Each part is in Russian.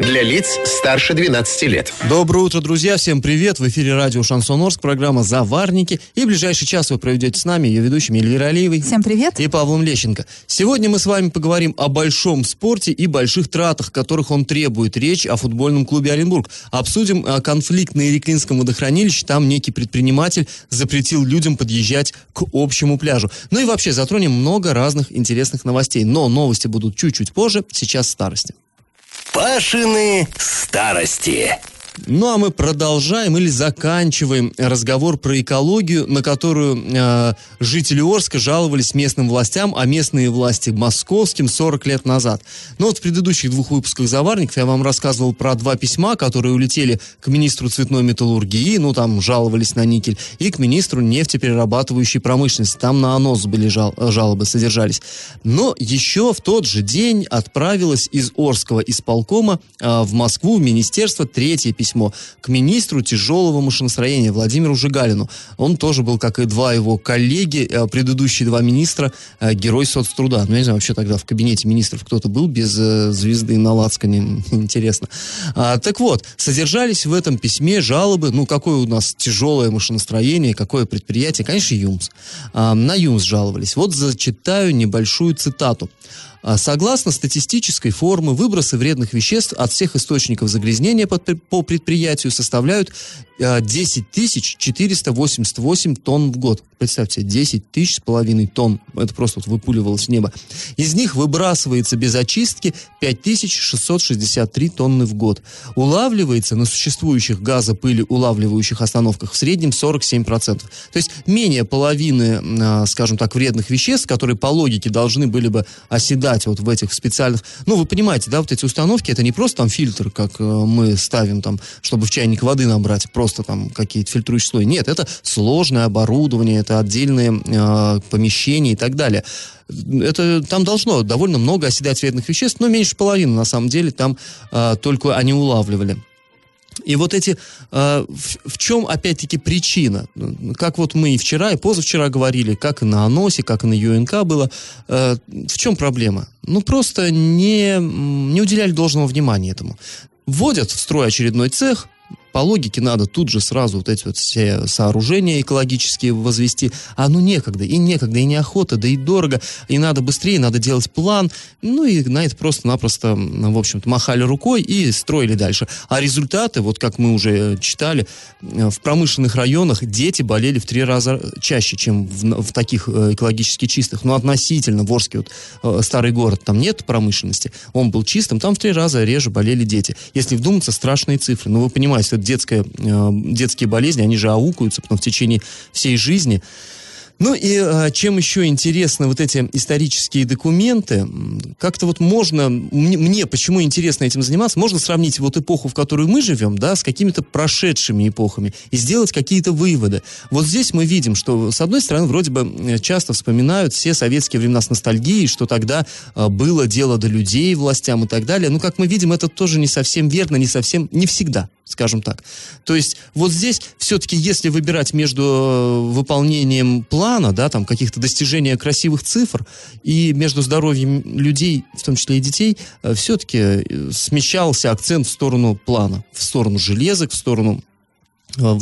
Для лиц старше 12 лет. Доброе утро, друзья. Всем привет. В эфире радио Шансон Орск, программа «Заварники». И в ближайший час вы проведете с нами ее ведущими Эльвира Алиевой. Всем привет. И Павлом Лещенко. Сегодня мы с вами поговорим о большом спорте и больших тратах, которых он требует. Речь о футбольном клубе Оренбург. Обсудим э, конфликт на Иреклинском водохранилище. Там некий предприниматель запретил людям подъезжать к общему пляжу. Ну и вообще затронем много разных интересных новостей. Но новости будут чуть-чуть позже. Сейчас старости. Пашины старости. Ну а мы продолжаем или заканчиваем разговор про экологию, на которую э, жители Орска жаловались местным властям, а местные власти московским 40 лет назад. Ну вот в предыдущих двух выпусках «Заварников» я вам рассказывал про два письма, которые улетели к министру цветной металлургии, ну там жаловались на никель, и к министру нефтеперерабатывающей промышленности. Там на АНОС были жал, жалобы, содержались. Но еще в тот же день отправилась из Орского исполкома э, в Москву, в министерство, третье письмо письмо к министру тяжелого машиностроения Владимиру Жигалину. Он тоже был, как и два его коллеги, э, предыдущие два министра, э, герой соцтруда. Ну, я не знаю, вообще тогда в кабинете министров кто-то был без э, звезды на лацкане, интересно. А, так вот, содержались в этом письме жалобы, ну, какое у нас тяжелое машиностроение, какое предприятие, конечно, ЮМС. На ЮМС жаловались. Вот зачитаю небольшую цитату. А, согласно статистической формы, выбросы вредных веществ от всех источников загрязнения по предприятию составляют 10 тысяч 488 тонн в год. Представьте, 10 тысяч с половиной тонн. Это просто вот выпуливалось в небо. Из них выбрасывается без очистки 5663 тонны в год. Улавливается на существующих газопыли улавливающих остановках в среднем 47%. То есть менее половины, а, скажем так, вредных веществ, которые по логике должны были бы оседать вот в этих специальных... Ну, вы понимаете, да, вот эти установки, это не просто там фильтр, как э, мы ставим там, чтобы в чайник воды набрать, просто там какие-то фильтрующие слои. Нет, это сложное оборудование, это отдельные э, помещения и так далее. Это там должно довольно много оседать вредных веществ, но меньше половины на самом деле там э, только они улавливали. И вот эти, э, в, в чем опять-таки причина? Как вот мы и вчера, и позавчера говорили, как и на АНОСе, как и на ЮНК было, э, в чем проблема? Ну, просто не, не уделяли должного внимания этому. Вводят в строй очередной цех, по логике надо тут же сразу вот эти вот все сооружения экологические возвести, а ну некогда, и некогда, и неохота, да и дорого, и надо быстрее, надо делать план, ну и на это просто-напросто, в общем-то, махали рукой и строили дальше. А результаты, вот как мы уже читали, э, в промышленных районах дети болели в три раза чаще, чем в, в таких э, экологически чистых, но относительно, Ворский вот э, старый город, там нет промышленности, он был чистым, там в три раза реже болели дети. Если вдуматься, страшные цифры, ну вы понимаете, это детская, э, детские болезни, они же аукаются потом в течение всей жизни. Ну и а, чем еще интересны вот эти исторические документы, как-то вот можно, мне, почему интересно этим заниматься, можно сравнить вот эпоху, в которую мы живем, да, с какими-то прошедшими эпохами и сделать какие-то выводы. Вот здесь мы видим, что, с одной стороны, вроде бы часто вспоминают все советские времена с ностальгией, что тогда было дело до людей, властям и так далее. Но, как мы видим, это тоже не совсем верно, не совсем, не всегда скажем так. То есть вот здесь все-таки, если выбирать между э, выполнением плана, да, там каких-то достижения красивых цифр и между здоровьем людей, в том числе и детей, э, все-таки э, смещался акцент в сторону плана, в сторону железок, в сторону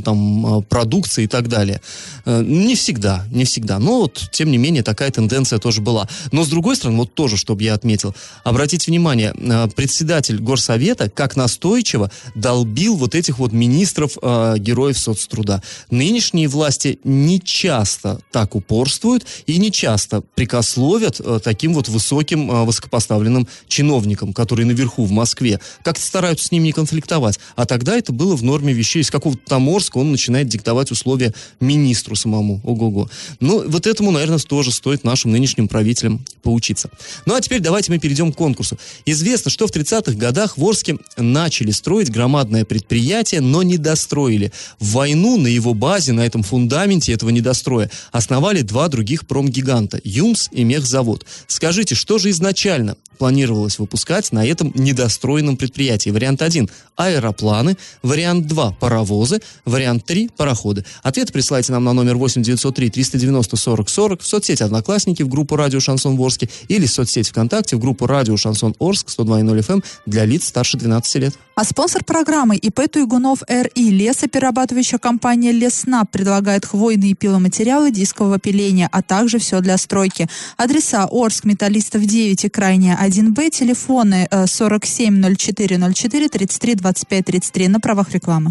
там, э, продукции и так далее. Э, не всегда, не всегда. Но вот, тем не менее, такая тенденция тоже была. Но, с другой стороны, вот тоже, чтобы я отметил, обратите внимание, председатель горсовета как настойчиво долбил вот этих вот министров э, героев соцтруда. Нынешние власти не часто так упорствуют и не часто прикословят э, таким вот высоким э, высокопоставленным чиновникам, которые наверху в Москве. Как-то стараются с ними не конфликтовать. А тогда это было в норме вещей из какого-то Ростоморск, он начинает диктовать условия министру самому. Ого-го. Ну, вот этому, наверное, тоже стоит нашим нынешним правителям поучиться. Ну, а теперь давайте мы перейдем к конкурсу. Известно, что в 30-х годах в Орске начали строить громадное предприятие, но не достроили. В войну на его базе, на этом фундаменте этого недостроя, основали два других промгиганта – ЮМС и Мехзавод. Скажите, что же изначально планировалось выпускать на этом недостроенном предприятии? Вариант 1 – аэропланы, вариант 2 – паровозы, вариант 3 – пароходы. Ответ присылайте нам на номер 8 903 390 40 40 в соцсети «Одноклассники» в группу «Радио Шансон Ворске» или в соцсети ВКонтакте в группу «Радио Шансон Орск» 102.0 FM эм для лиц старше 12 лет. А спонсор программы ИП Туйгунов РИ лесоперерабатывающая компания Леснаб предлагает хвойные пиломатериалы дискового пиления, а также все для стройки. Адреса Орск, Металлистов 9 и Крайняя 1Б, телефоны 470404 33 25 33 на правах рекламы.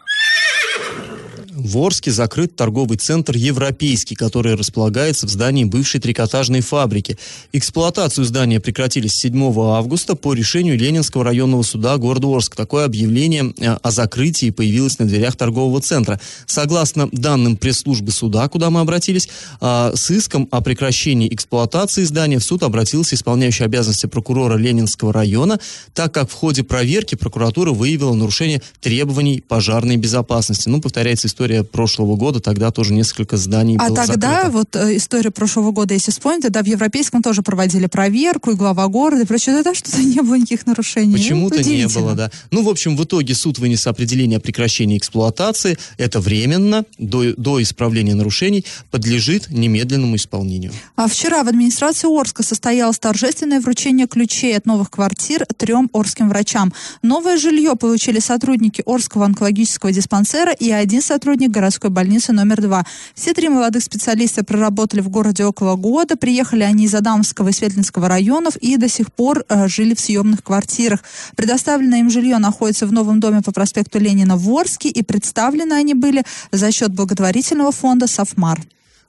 В Орске закрыт торговый центр «Европейский», который располагается в здании бывшей трикотажной фабрики. Эксплуатацию здания прекратили с 7 августа по решению Ленинского районного суда города Орск. Такое объявление э, о закрытии появилось на дверях торгового центра. Согласно данным пресс-службы суда, куда мы обратились, э, с иском о прекращении эксплуатации здания в суд обратился исполняющий обязанности прокурора Ленинского района, так как в ходе проверки прокуратура выявила нарушение требований пожарной безопасности. Ну, повторяется история история прошлого года, тогда тоже несколько зданий а было тогда закрыто. вот э, история прошлого года, если вспомнить, тогда в Европейском тоже проводили проверку, и глава города, и прочее, тогда что-то не было никаких нарушений. Почему-то ну, не было, да. Ну, в общем, в итоге суд вынес определение о прекращении эксплуатации. Это временно, до, до исправления нарушений, подлежит немедленному исполнению. А вчера в администрации Орска состоялось торжественное вручение ключей от новых квартир трем орским врачам. Новое жилье получили сотрудники Орского онкологического диспансера и один сотрудник сотрудник городской больницы номер два. Все три молодых специалиста проработали в городе около года. Приехали они из Адамского и Светлинского районов и до сих пор э, жили в съемных квартирах. Предоставленное им жилье находится в новом доме по проспекту Ленина в Орске и представлены они были за счет благотворительного фонда «Софмар».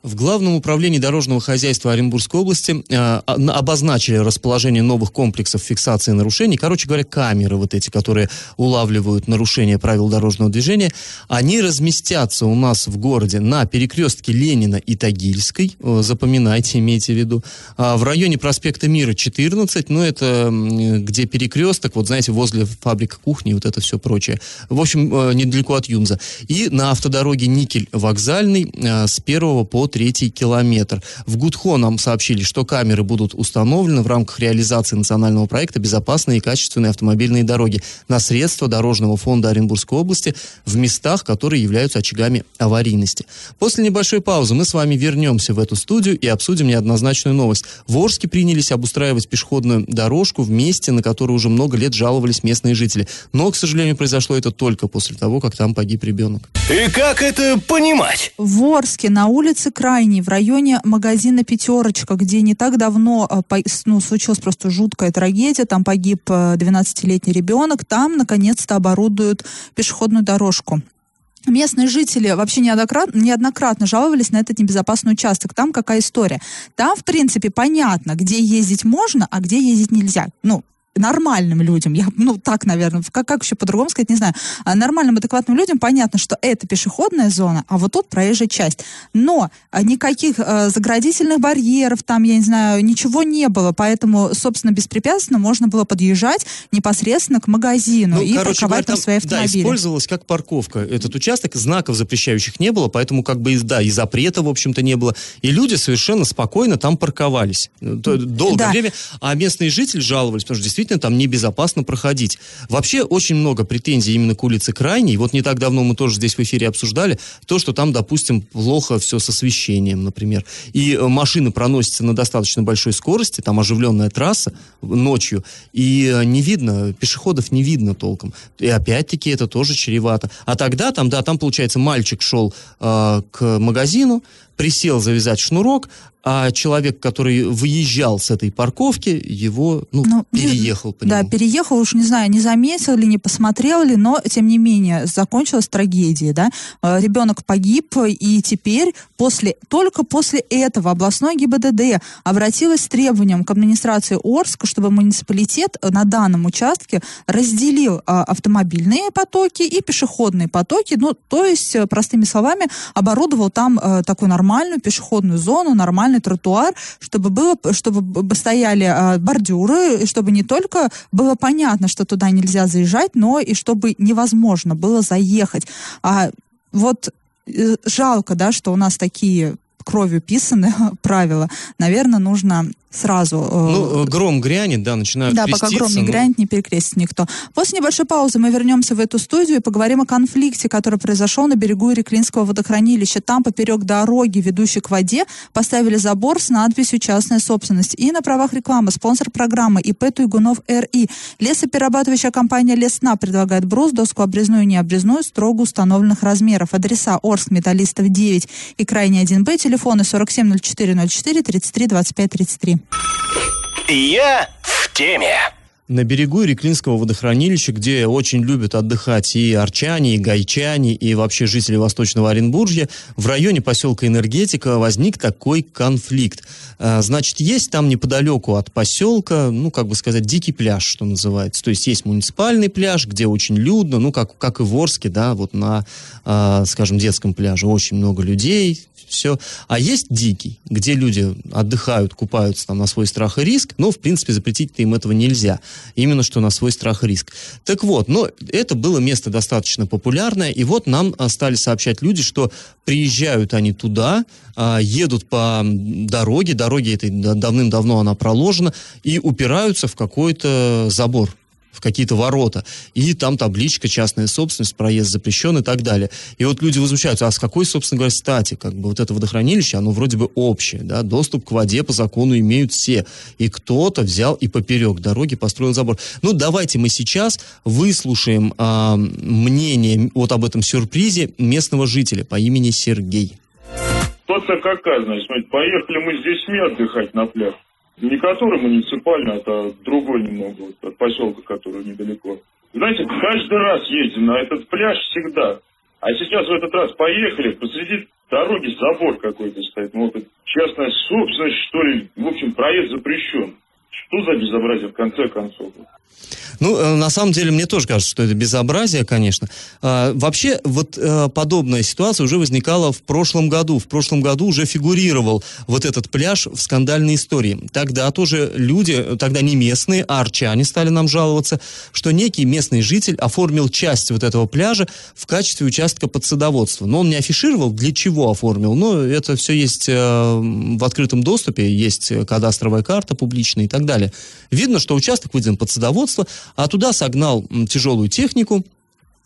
В Главном управлении дорожного хозяйства Оренбургской области э, обозначили расположение новых комплексов фиксации нарушений. Короче говоря, камеры вот эти, которые улавливают нарушения правил дорожного движения, они разместятся у нас в городе на перекрестке Ленина и Тагильской. Э, запоминайте, имейте в виду. А в районе проспекта Мира 14, ну это где перекресток, вот знаете, возле фабрик кухни, вот это все прочее. В общем, э, недалеко от Юмза. И на автодороге Никель-Вокзальный э, с 1 по третий километр. В Гудхо нам сообщили, что камеры будут установлены в рамках реализации национального проекта «Безопасные и качественные автомобильные дороги» на средства Дорожного фонда Оренбургской области в местах, которые являются очагами аварийности. После небольшой паузы мы с вами вернемся в эту студию и обсудим неоднозначную новость. В Орске принялись обустраивать пешеходную дорожку в месте, на которое уже много лет жаловались местные жители. Но, к сожалению, произошло это только после того, как там погиб ребенок. И как это понимать? В Орске на улице крайний, в районе магазина «Пятерочка», где не так давно э, ну, случилась просто жуткая трагедия, там погиб 12-летний э, ребенок, там, наконец-то, оборудуют пешеходную дорожку. Местные жители вообще неоднократно, неоднократно жаловались на этот небезопасный участок. Там какая история? Там, в принципе, понятно, где ездить можно, а где ездить нельзя. Ну, нормальным людям, я, ну, так, наверное, как, как еще по-другому сказать, не знаю, а нормальным, адекватным людям понятно, что это пешеходная зона, а вот тут проезжая часть. Но а, никаких э, заградительных барьеров там, я не знаю, ничего не было, поэтому, собственно, беспрепятственно можно было подъезжать непосредственно к магазину ну, и короче, парковать там, там свои автомобили. Да, использовалась как парковка этот участок, знаков запрещающих не было, поэтому как бы, да, и запрета, в общем-то, не было, и люди совершенно спокойно там парковались. Долгое да. время, а местные жители жаловались, потому что действительно действительно там небезопасно проходить. Вообще очень много претензий именно к улице Крайней. Вот не так давно мы тоже здесь в эфире обсуждали то, что там, допустим, плохо все с освещением, например. И э, машины проносятся на достаточно большой скорости, там оживленная трасса ночью, и э, не видно, пешеходов не видно толком. И опять-таки это тоже чревато. А тогда там, да, там, получается, мальчик шел э, к магазину, присел завязать шнурок, а человек, который выезжал с этой парковки, его, ну, Ну, переехал по Да, нему. переехал, уж не знаю, не заметил ли, не посмотрел ли, но, тем не менее, закончилась трагедией, да. Э, Ребенок погиб, и теперь, после, только после этого областной ГИБДД обратилась с требованием к администрации Орска, чтобы муниципалитет на данном участке разделил а, автомобильные потоки и пешеходные потоки, ну, то есть, простыми словами, оборудовал там э, такую нормальную пешеходную зону, нормальный тротуар, чтобы было, чтобы стояли а, бордюры, и чтобы не только было понятно, что туда нельзя заезжать, но и чтобы невозможно было заехать. А вот э, жалко, да, что у нас такие кровью писаны правила. Наверное, нужно сразу... э, Ну, э, гром грянет, да, начинают да, пока гром не ну, грянет, не перекрестит никто. После небольшой паузы мы вернемся в эту студию и поговорим о конфликте, который произошел на берегу Иреклинского водохранилища. Там, поперек дороги, ведущей к воде, поставили забор с надписью «Частная собственность». И на правах рекламы спонсор программы ИП Туйгунов РИ. Лесоперерабатывающая компания Лесна предлагает брус, доску обрезную и необрезную строго установленных размеров. Адреса Орск, Металлистов 9 и Крайний 1Б, телефоны 470404 33 25 33. Я в теме. На берегу Реклинского водохранилища, где очень любят отдыхать и арчане, и гайчане, и вообще жители Восточного Оренбуржья, в районе поселка Энергетика возник такой конфликт. А, Значит, есть там неподалеку от поселка, ну, как бы сказать, дикий пляж, что называется. То есть есть муниципальный пляж, где очень людно, ну, как, как и в Орске, да, вот на, а, скажем, детском пляже очень много людей, все. А есть дикий, где люди отдыхают, купаются там на свой страх и риск, но, в принципе, запретить им этого нельзя. Именно что на свой страх и риск. Так вот, но это было место достаточно популярное, и вот нам а, стали сообщать люди, что приезжают они туда, а, едут по дороге, дороге этой да- давным-давно она проложена, и упираются в какой-то забор в какие-то ворота, и там табличка «Частная собственность», «Проезд запрещен» и так далее. И вот люди возмущаются, а с какой, собственно говоря, стати, как бы вот это водохранилище, оно вроде бы общее, да, доступ к воде по закону имеют все, и кто-то взял и поперек дороги построил забор. Ну, давайте мы сейчас выслушаем а, мнение вот об этом сюрпризе местного жителя по имени Сергей. Какая, значит, смотрите, поехали мы с детьми отдыхать на пляж. Не который муниципальный, а другой немного, вот, от поселка, который недалеко. Знаете, каждый раз ездим на этот пляж всегда. А сейчас в этот раз поехали, посреди дороги забор какой-то стоит. Ну, вот это частная собственность, что ли. В общем, проезд запрещен. Что за безобразие в конце концов? Ну, э, на самом деле, мне тоже кажется, что это безобразие, конечно. А, вообще, вот э, подобная ситуация уже возникала в прошлом году. В прошлом году уже фигурировал вот этот пляж в скандальной истории. Тогда тоже люди, тогда не местные, а арчане стали нам жаловаться, что некий местный житель оформил часть вот этого пляжа в качестве участка под садоводство. Но он не афишировал, для чего оформил. Но это все есть э, в открытом доступе, есть кадастровая карта публичная и так далее. Видно, что участок выделен под садоводство, а туда согнал тяжелую технику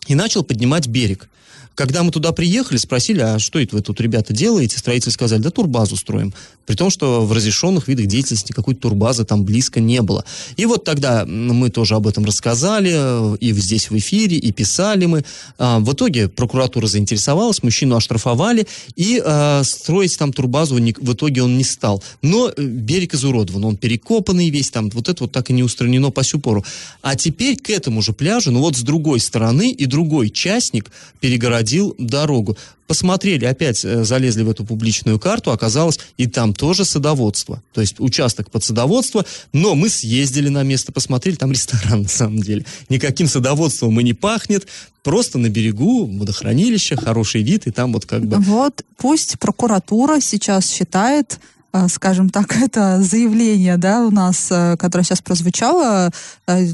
и начал поднимать берег. Когда мы туда приехали, спросили, а что это вы тут, ребята, делаете? Строители сказали, да турбазу строим. При том, что в разрешенных видах деятельности никакой турбазы там близко не было. И вот тогда мы тоже об этом рассказали, и здесь в эфире, и писали мы. А, В итоге прокуратура заинтересовалась, мужчину оштрафовали, и а, строить там турбазу в итоге он не стал. Но э, берег изуродован, он перекопанный весь там, вот это вот так и не устранено по сю пору. А теперь к этому же пляжу, ну вот с другой стороны, и другой частник перегородил дорогу. Посмотрели, опять э, залезли в эту публичную карту, оказалось, и там тоже садоводство. То есть участок под садоводство, но мы съездили на место, посмотрели, там ресторан на самом деле. Никаким садоводством и не пахнет, просто на берегу водохранилище, хороший вид, и там вот как бы... Вот пусть прокуратура сейчас считает, скажем так, это заявление, да, у нас, э, которое сейчас прозвучало, э,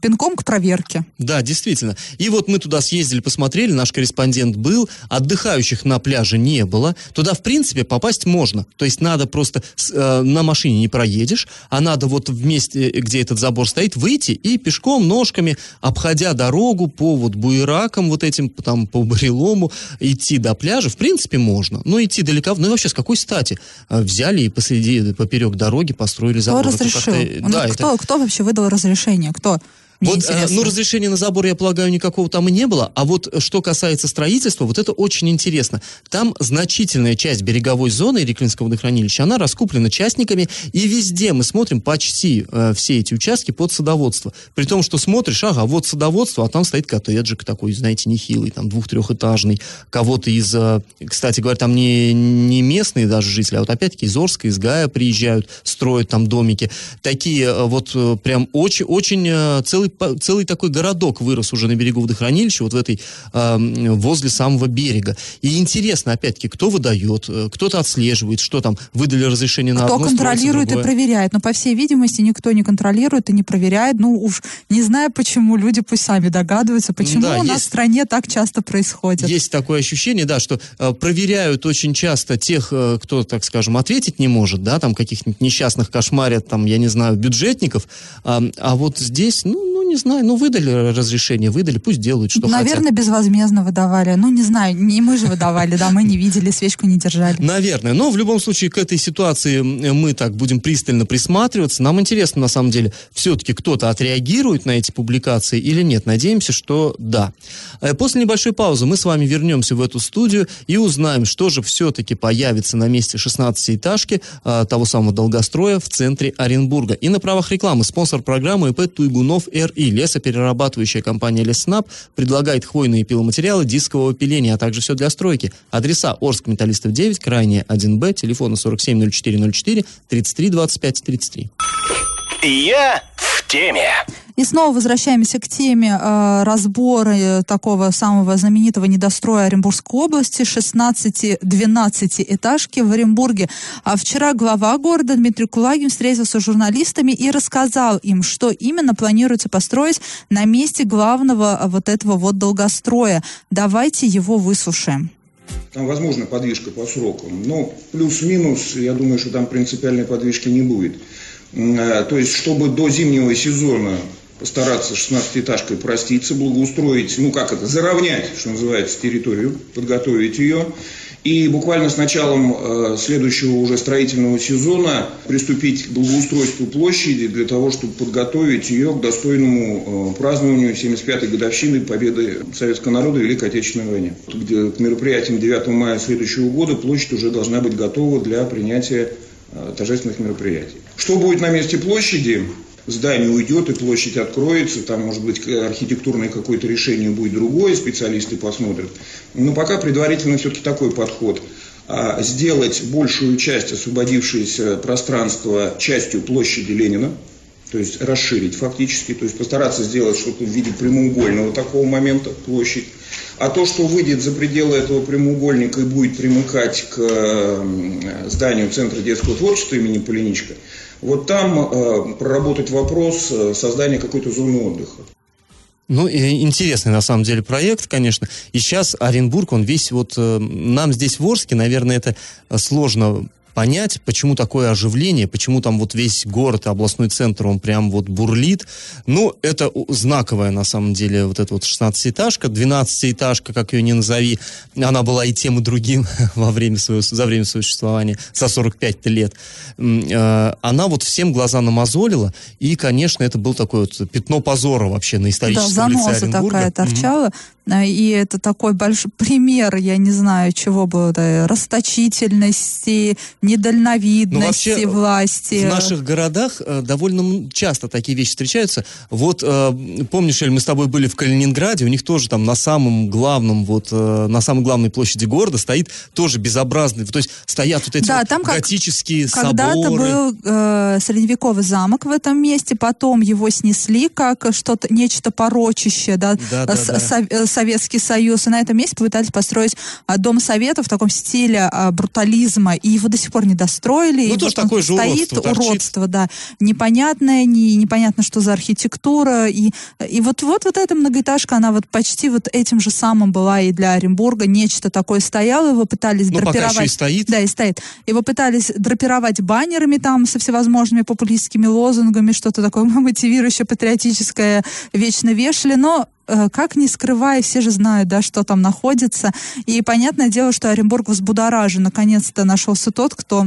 пинком к проверке. Да, действительно. И вот мы туда съездили, посмотрели, наш корреспондент был, отдыхающих на пляже не было. Туда, в принципе, попасть можно. То есть надо просто э, на машине не проедешь, а надо вот в месте, где этот забор стоит, выйти и пешком, ножками, обходя дорогу по вот буеракам вот этим, там, по барелому, идти до пляжа. В принципе, можно. Но идти далеко, ну и вообще, с какой стати? Э, Взяли и посреди, поперек дороги построили Кто забор. Это разрешил? как-то- Ну, да, это- кто, кто вообще выдал разрешение? Кто? Мне Вот, э, интересно. ну, разрешения на забор, я полагаю, никакого там и не было. А вот э, что касается строительства, вот это очень интересно. Там значительная часть береговой зоны Ириклинского водохранилища, она раскуплена частниками, и везде мы смотрим почти э, все эти участки под садоводство. При том, что смотришь, ага, вот садоводство, а там стоит коттеджик такой, знаете, нехилый, там двух-трехэтажный. Кого-то из, э, кстати говоря, там не, не местные даже жители, а вот опять-таки из Орска, из Гая приезжают, строят там домики. Такие э, вот э, прям очень, очень э, целый, по- целый такой городок вырос уже на берегу водохранилища, вот в этой, э, возле самого берега. И интересно, опять-таки, кто выдает, э, кто-то отслеживает, что там, выдали разрешение на Кто одно, строится контролирует и проверяет? Но, по всей видимости, никто не контролирует и не проверяет. Ну, уж не знаю, почему люди пусть сами догадываются, почему Да, у нас есть- в стране так часто происходит. Есть такое ощущение, да, что э, проверяют очень часто тех, э, кто, так скажем, ответить не может, да, там каких-нибудь несчастных кошмарят, там, я не знаю, бюджетников, а, а вот здесь, ну, ну, не знаю, ну, выдали разрешение, выдали, пусть делают, что Наверное, хотят. безвозмездно выдавали. Ну, не знаю, не мы же выдавали, да, мы не видели, свечку не держали. Наверное. Но в любом случае к этой ситуации мы так будем пристально присматриваться. Нам интересно, на самом деле, все-таки кто-то отреагирует на эти публикации или нет. Надеемся, что да. Э, После небольшой паузы мы с вами вернемся в эту студию и узнаем, что же все-таки появится на месте 16-этажки а, того самого долгостроя в центре Оренбурга. И на правах рекламы спонсор программы ИП Туйгунов РИ. Лесоперерабатывающая компания Леснаб предлагает хвойные пиломатериалы дискового пиления, а также все для стройки. Адреса Орск Металлистов 9, крайне 1Б, телефона 470404 33 25 33. Я в теме. И снова возвращаемся к теме э, разбора э, такого самого знаменитого недостроя Оренбургской области 16-12 этажки в Оренбурге. А вчера глава города Дмитрий Кулагин встретился с журналистами и рассказал им, что именно планируется построить на месте главного э, вот этого вот долгостроя. Давайте его выслушаем. Там возможна подвижка по срокам, но плюс-минус, я думаю, что там принципиальной подвижки не будет. Э, То есть, чтобы до зимнего сезона постараться 16-этажкой проститься, благоустроить, ну как это, заровнять, что называется, территорию, подготовить ее. И буквально с началом э, следующего уже строительного сезона приступить к благоустройству площади для того, чтобы подготовить ее к достойному э, празднованию 75-й годовщины победы советского народа в Великой Отечественной войне. Где к мероприятиям 9 мая следующего года площадь уже должна быть готова для принятия э, торжественных мероприятий. Что будет на месте площади? Здание уйдет и площадь откроется, там, может быть, архитектурное какое-то решение будет другое, специалисты посмотрят. Но пока предварительно все-таки такой подход. А, Сделать большую часть освободившееся пространства частью площади Ленина, то есть расширить фактически, то есть постараться сделать что-то в виде прямоугольного такого момента площадь. А то, что выйдет за пределы этого прямоугольника и будет примыкать к м, зданию Центра детского творчества имени Полиничка, вот там э, проработать вопрос э, создания какой-то зоны отдыха. Ну, интересный на самом деле проект, конечно. И сейчас Оренбург, он весь вот... э, нам здесь в Орске, наверное, это э, сложно понять, почему такое оживление, почему там вот весь город и областной центр, он прям вот бурлит. Ну, это знаковая на самом деле вот эта вот 16-этажка, 12-этажка, как ее ни назови, она была и тем, и другим во время своего, за время своего существования, за 45 лет. Э, Она вот всем глаза намазолила, и, конечно, это был такое вот пятно позора вообще на Да, историческом лице заноза Оренбурга. такая торчала. А, И это такой большой пример, я не знаю, чего было, да, расточительности, недальновидности Ну, вообще, власти. В наших городах э, довольно часто такие вещи встречаются. Вот э, помнишь, Эль, мы с тобой были в Калининграде, у них тоже там на самом главном, вот э, на самой главной площади города стоит тоже безобразный, то есть стоят вот эти Да, вот там как- готические Когда-то соборы. был э, средневековый замок в этом месте, потом его снесли как что-то, нечто порочище, да, Да, да, да. Со- Советский Союз, и на этом месте попытались построить а, Дом Советов в таком стиле а, брутализма, и его до сих пор не достроили. Ну, тоже вот такое же стоит, уродство торчит. уродство, да, непонятное, не, непонятно, что за архитектура, и, и вот, вот, вот эта многоэтажка, она вот почти вот этим же самым была и для Оренбурга, нечто такое стояло, его пытались Ну, пока драпировать. еще и стоит. Да, и стоит. Его пытались драпировать баннерами там со всевозможными популистскими лозунгами, что-то такое мотивирующее, патриотическое, вечно вешали, но как не скрывая, все же знают, да, что там находится. И понятное дело, что Оренбург взбудоражен. Наконец-то нашелся тот, кто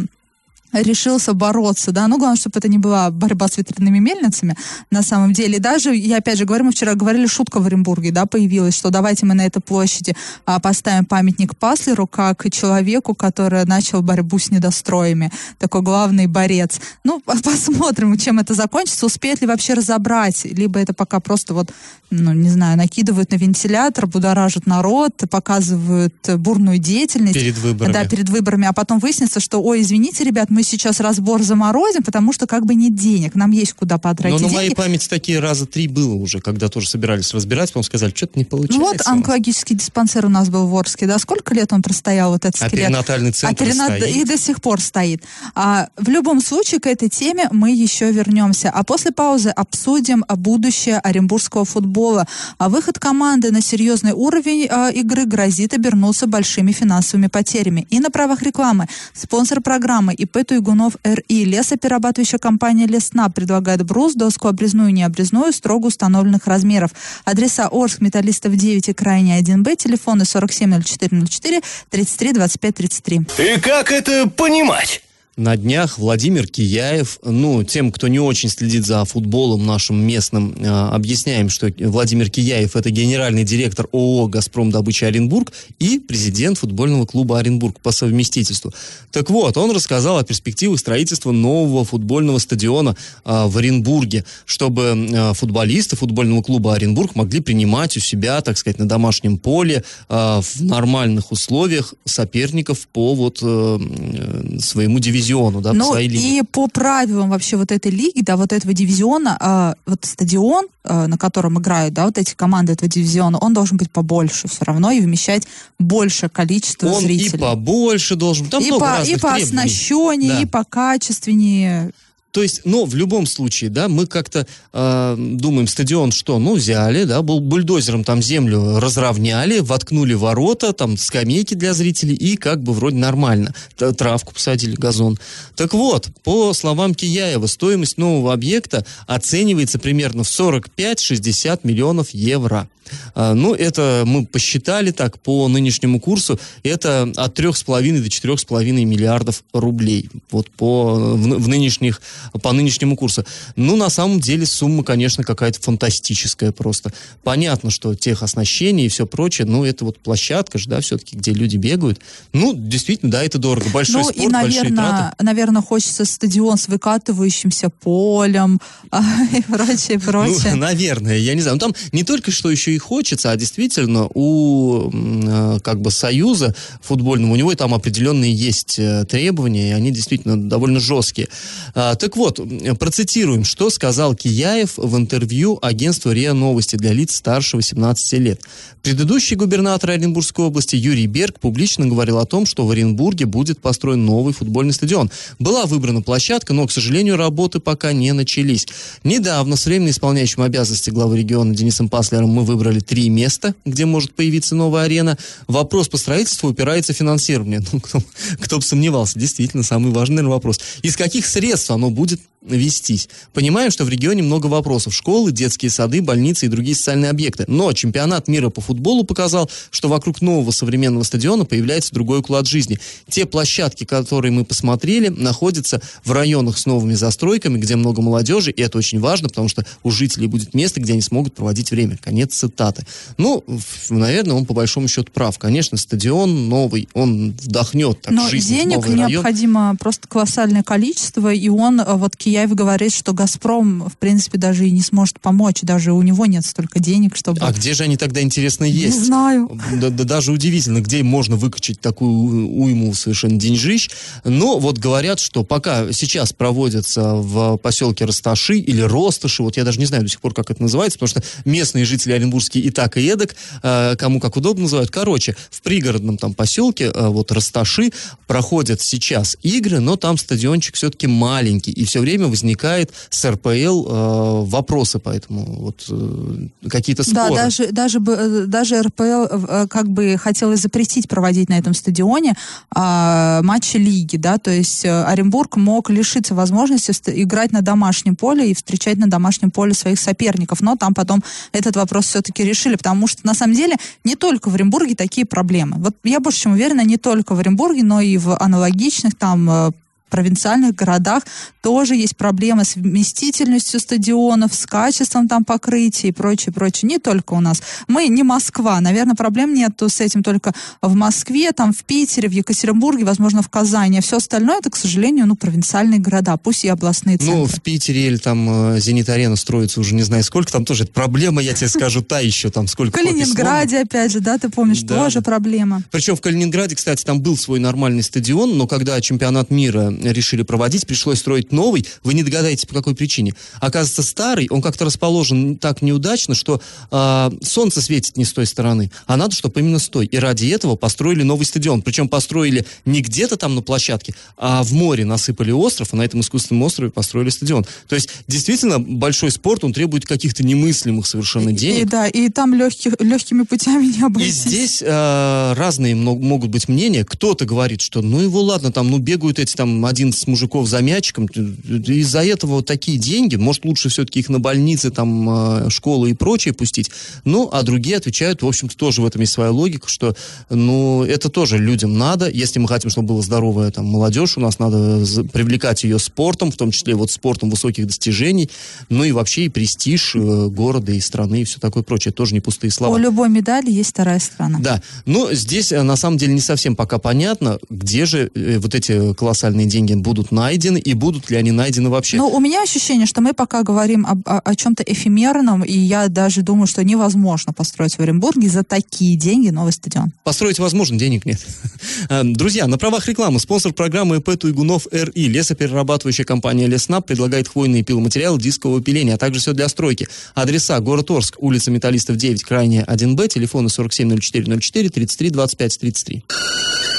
решился бороться, да, ну, главное, чтобы это не была борьба с ветряными мельницами, на самом деле. Даже, я опять же говорю, мы вчера говорили, шутка в Оренбурге, да, появилась, что давайте мы на этой площади а, поставим памятник Паслеру как человеку, который начал борьбу с недостроями, такой главный борец. Ну, посмотрим, чем это закончится, успеет ли вообще разобрать, либо это пока просто вот, ну, не знаю, накидывают на вентилятор, будоражат народ, показывают бурную деятельность. Перед выборами. Да, перед выборами, а потом выяснится, что, ой, извините, ребят, мы сейчас разбор заморозим, потому что как бы нет денег, нам есть куда потратить Но на деньги. моей памяти такие раза три было уже, когда тоже собирались разбирать, по-моему, сказали, что-то не получается. Ну вот онкологический диспансер у нас был в Орске, да, сколько лет он простоял, вот этот А скелет? перинатальный центр а перинат- стоит? И до сих пор стоит. А, в любом случае, к этой теме мы еще вернемся. А после паузы обсудим а, будущее оренбургского футбола. А выход команды на серьезный уровень а, игры грозит обернуться большими финансовыми потерями. И на правах рекламы спонсор программы ИП Туйгунов РИ лесоперерабатывающая компания Лесна предлагает брус, доску обрезную и необрезную строго установленных размеров. Адреса Орск, Металлистов 9 и Крайне 1Б, телефоны 470404 33 25 33. И как это понимать? На днях Владимир Кияев, ну, тем, кто не очень следит за футболом нашим местным, э, объясняем, что Владимир Кияев это генеральный директор ООО «Газпром добыча Оренбург» и президент футбольного клуба Оренбург по совместительству. Так вот, он рассказал о перспективах строительства нового футбольного стадиона э, в Оренбурге, чтобы э, футболисты футбольного клуба Оренбург могли принимать у себя, так сказать, на домашнем поле в нормальных условиях соперников по вот своему дивизиону дивизиону, да, по Ну своей лиге. и по правилам вообще вот этой лиги, да, вот этого дивизиона, а, вот стадион, а, на котором играют, да, вот эти команды этого дивизиона, он должен быть побольше все равно и вмещать большее количество Он зрителей. и побольше должен, там и много по, и разных по требований. оснащению, Да. и по качественнее. То есть, но в любом случае, да, мы как-то э, думаем, стадион что, ну, взяли, да, был бульдозером там землю разровняли, воткнули ворота, там скамейки для зрителей, и как бы вроде нормально. Травку посадили, газон. Так вот, по словам Кияева, стоимость нового объекта оценивается примерно в 45-60 миллионов евро. А, Ну, это мы посчитали так по нынешнему курсу, это от 3,5 до 4,5 миллиардов рублей. Вот по, в, в нынешних, по нынешнему курсу. Ну, на самом деле сумма, конечно, какая-то фантастическая просто. Понятно, что техоснащение и все прочее, ну, это вот площадка же, да, все-таки, где люди бегают. Ну, действительно, да, это дорого. Большой ну спорт, и, большие траты. наверное, наверное, хочется стадион с выкатывающимся полем и прочее, прочее. Ну, наверное, я не знаю. Ну, там не только что еще и хочется, а действительно у э, как бы союза футбольного, у него там определенные есть э, требования, и они действительно довольно жесткие. А, так вот, процитируем, что сказал Кияев в интервью агентству РИА Новости для лиц старше 18 лет. Предыдущий губернатор Оренбургской области Юрий Берг публично говорил о том, что в Оренбурге будет построен новый футбольный стадион. Была выбрана площадка, но, к сожалению, работы пока не начались. Недавно с временно исполняющим обязанности главы региона Денисом Паслером мы выбрали три места, где может появиться новая арена. Вопрос по строительству упирается в финансирование. Ну, кто, кто бы сомневался, действительно, самый важный наверное, вопрос. Из каких средств оно будет вестись? Понимаем, что в регионе много вопросов. Школы, детские сады, больницы и другие социальные объекты. Но чемпионат мира по футболу показал, что вокруг нового современного стадиона появляется другой уклад жизни. Те площадки, которые мы посмотрели, находятся в районах с новыми застройками, где много молодежи, и это очень важно, потому что у жителей будет место, где они смогут проводить время. Конец цитаты. Ну, наверное, он по большому счету прав. Конечно, стадион новый, он вдохнет так Но жизнь денег необходимо просто колоссальное количество, и он, э, вот Кияев говорит, что «Газпром», в принципе, даже и не сможет помочь, даже у него нет столько денег, чтобы... А где же они тогда, интересно, есть? Не знаю. Да, да даже удивительно, где можно выкачать такую уйму совершенно деньжищ. Но вот говорят, что пока сейчас проводятся в поселке Росташи или Росташи, вот я даже не знаю до сих пор, как это называется, потому что местные жители Оренбургские и так, и эдак, э, кому как удобно называют. Короче, в пригородном там поселке, э, вот Росташи, проходят сейчас игры, но там стадиончик все-таки маленький, и все время возникает с РПЛ э, вопросы по этому, вот э, какие-то споры. Да, даже, даже, э, даже РПЛ э, как бы хотела запретить проводить на этом стадионе а, матчи лиги, да, то есть э, Оренбург мог лишиться возможности ст- играть на домашнем поле и встречать на домашнем поле своих соперников, но там потом этот вопрос все-таки решили, потому что на самом деле не только в Оренбурге такие проблемы. Вот я больше чем уверена, не только в Оренбурге, но и в аналогичных там э, провинциальных городах тоже есть проблемы с вместительностью стадионов, с качеством там покрытия и прочее, прочее. Не только у нас. Мы не Москва. Наверное, проблем нет с этим только в Москве, там в Питере, в Екатеринбурге, возможно, в Казани. А все остальное, это, к сожалению, ну, провинциальные города, пусть и областные центры. Ну, в Питере или там э, Зенит-арена строится уже не знаю сколько, там тоже это проблема, я тебе скажу, та еще там сколько. В Калининграде, опять же, да, ты помнишь, да. тоже проблема. Причем в Калининграде, кстати, там был свой нормальный стадион, но когда чемпионат мира решили проводить, пришлось строить новый. Вы не догадаетесь, по какой причине. Оказывается, старый, он как-то расположен так неудачно, что э, солнце светит не с той стороны, а надо, чтобы именно с той. И ради этого построили новый стадион. Причем построили не где-то там на площадке, а в море насыпали остров, а на этом искусственном острове построили стадион. То есть, действительно, большой спорт, он требует каких-то немыслимых совершенно денег. И, да, и там легких, легкими путями не обойтись. И здесь э, разные могут быть мнения. Кто-то говорит, что ну его ладно, там, ну бегают эти там 11 мужиков за мячиком, из-за этого вот такие деньги, может лучше все-таки их на больницы, там, э, школы и прочее пустить. Ну, а другие отвечают, в общем-то, тоже в этом есть своя логика, что, ну, это тоже людям надо, если мы хотим, чтобы была здоровая там молодежь, у нас надо привлекать ее спортом, в том числе вот спортом высоких достижений, ну и вообще и престиж э, города и страны и все такое прочее, тоже не пустые слова. У любой медали есть вторая сторона. Да, но здесь э, на самом деле не совсем пока понятно, где же э, вот эти колоссальные деньги будут найдены и будут ли они найдены вообще. Ну, у меня ощущение, что мы пока говорим об, о, о чем-то эфемерном, и я даже думаю, что невозможно построить в Оренбурге за такие деньги новый стадион. Построить возможно, денег нет. Э, друзья, на правах рекламы спонсор программы ИП Туйгунов РИ, лесоперерабатывающая компания Леснап предлагает хвойные пиломатериалы дискового пиления, а также все для стройки. Адреса город Орск, улица Металлистов 9, крайняя 1Б, телефоны 470404 33 25 33.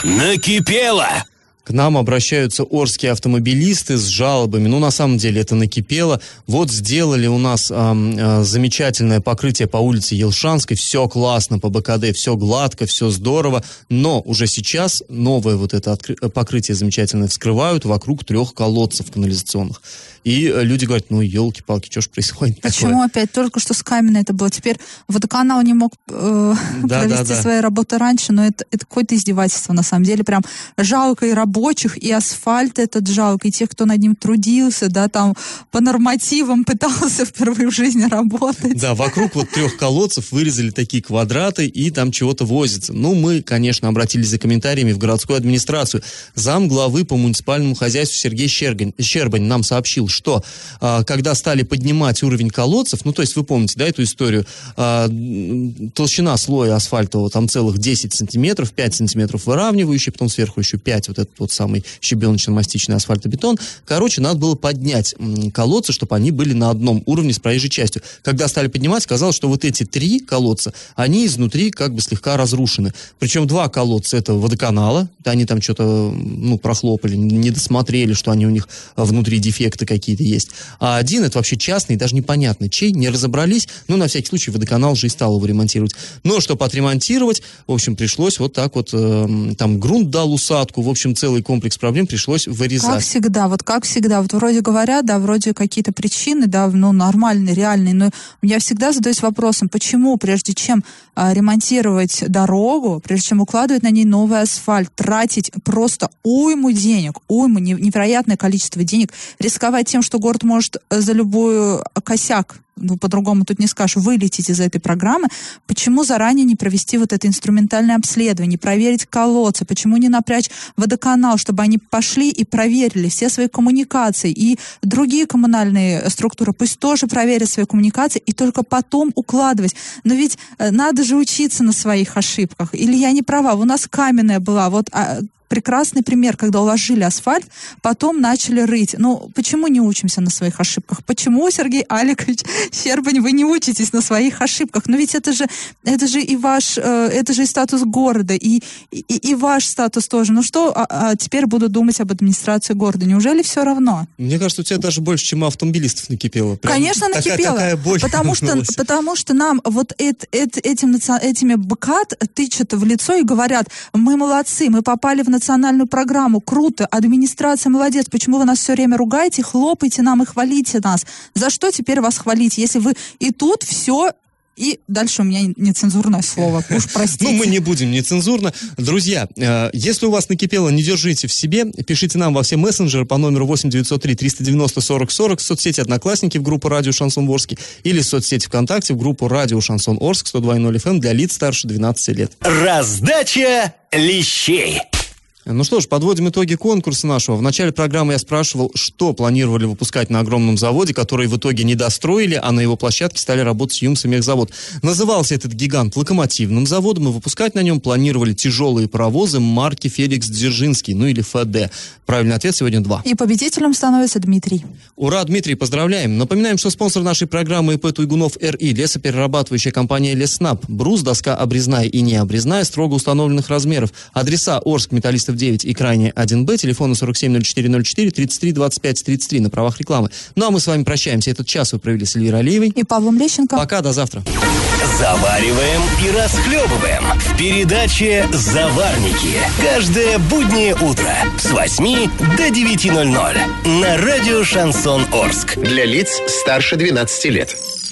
Накипело! К нам обращаются орские автомобилисты с жалобами. Ну, на самом деле, это накипело. Вот сделали у нас э, э, замечательное покрытие по улице Елшанской. Все классно по БКД, все гладко, все здорово. Но уже сейчас новое вот это откры- покрытие замечательное вскрывают вокруг трех колодцев канализационных. И э, люди говорят, ну, елки-палки, что ж происходит Почему такое? опять? Только что с Каменной это было. Теперь водоканал не мог э, да, провести да, да. свои работы раньше, но это, это какое-то издевательство, на самом деле. Прям жалко и рабочих, и асфальт этот жалко, и тех, кто над ним трудился, да, там по нормативам пытался впервые в жизни работать. Да, вокруг вот трех колодцев вырезали такие квадраты, и там чего-то возится. Ну, мы, конечно, обратились за комментариями в городскую администрацию. Зам главы по муниципальному хозяйству Сергей Щергань, Щербань нам сообщил, что а, когда стали поднимать уровень колодцев, ну, то есть вы помните, да, эту историю, а, толщина слоя асфальтового там целых 10 сантиметров, 5 сантиметров выравнивающий, потом сверху еще 5, вот этот вот самый щебеночно-мастичный асфальтобетон. Короче, надо было поднять колодцы, чтобы они были на одном уровне с проезжей частью. Когда стали поднимать, казалось, что вот эти три колодца, они изнутри как бы слегка разрушены. Причем два колодца это водоканала, они там что-то, ну, прохлопали, не досмотрели, что они у них внутри дефекты какие какие-то есть. А один это вообще частный, даже непонятно чей, не разобрались. Ну, на всякий случай, водоканал же и стал его ремонтировать. Но чтобы отремонтировать, в общем, пришлось вот так вот, э, там, грунт дал усадку, в общем, целый комплекс проблем пришлось вырезать. Как всегда, вот как всегда, вот вроде говорят, да, вроде какие-то причины, да, ну, нормальные, реальные, но я всегда задаюсь вопросом, почему, прежде чем а, ремонтировать дорогу, прежде чем укладывать на ней новый асфальт, тратить просто уйму денег, уйму, невероятное количество денег, рисковать тем, что город может э, за любую косяк ну, по-другому тут не скажешь, вылететь из этой программы, почему заранее не провести вот это инструментальное обследование, проверить колодцы, почему не напрячь водоканал, чтобы они пошли и проверили все свои коммуникации, и другие коммунальные структуры пусть тоже проверят свои коммуникации, и только потом укладывать. Но ведь э, надо же учиться на своих ошибках. Или я не права, у нас каменная была, вот а, прекрасный пример, когда уложили асфальт, потом начали рыть. Ну, почему не учимся на своих ошибках? Почему, Сергей Аликович Щербань, вы не учитесь на своих ошибках? Но ведь это же, это же и ваш, э, это же и статус города, и, и, и ваш статус тоже. Ну что а, а теперь буду думать об администрации города? Неужели все равно? Мне кажется, у тебя даже больше, чем автомобилистов накипело. Прям Конечно, накипело. Такая, такая боль потому, что, потому что нам вот это, это, этим, этими БКАТ тычут в лицо и говорят, мы молодцы, мы попали в национальную программу, круто, администрация молодец, почему вы нас все время ругаете, хлопаете нам и хвалите нас? За что теперь вас хвалить, если вы и тут все И дальше у меня нецензурное слово. Уж простите. Ну, мы не будем нецензурно. Друзья, э, если у вас накипело, не держите в себе. Пишите нам во все мессенджеры по номеру 8 903 390 40 40 в соцсети Одноклассники в группу Радио Шансон Орск или в соцсети ВКонтакте в группу Радио Шансон Орск 102.0 FM для лиц старше 12 лет. Раздача лещей. Ну что ж, подводим итоги конкурса нашего. В начале программы я спрашивал, что планировали выпускать на огромном заводе, который в итоге не достроили, а на его площадке стали работать Юмсомехзавод. Назывался этот гигант локомотивным заводом, и выпускать на нем планировали тяжелые паровозы марки Феликс Дзержинский, ну или ФД. Правильный ответ сегодня два. И победителем становится Дмитрий. Ура, Дмитрий, поздравляем. Напоминаем, что спонсор нашей программы ИП Туйгунов РИ, лесоперерабатывающая компания Леснаб. Брус, доска обрезная и необрезная, строго установленных размеров. Адреса Орск, Металлистов 9 и крайне 1Б, телефоны 470404 33 25 33 на правах рекламы. Ну а мы с вами прощаемся. Этот час вы провели с Эльвирой Алиевой. И Павлом Лещенко. Пока, до завтра. Завариваем и расхлебываем в передаче «Заварники». Каждое буднее утро с 8 до 9.00 на радио «Шансон Орск». Для лиц старше 12 лет.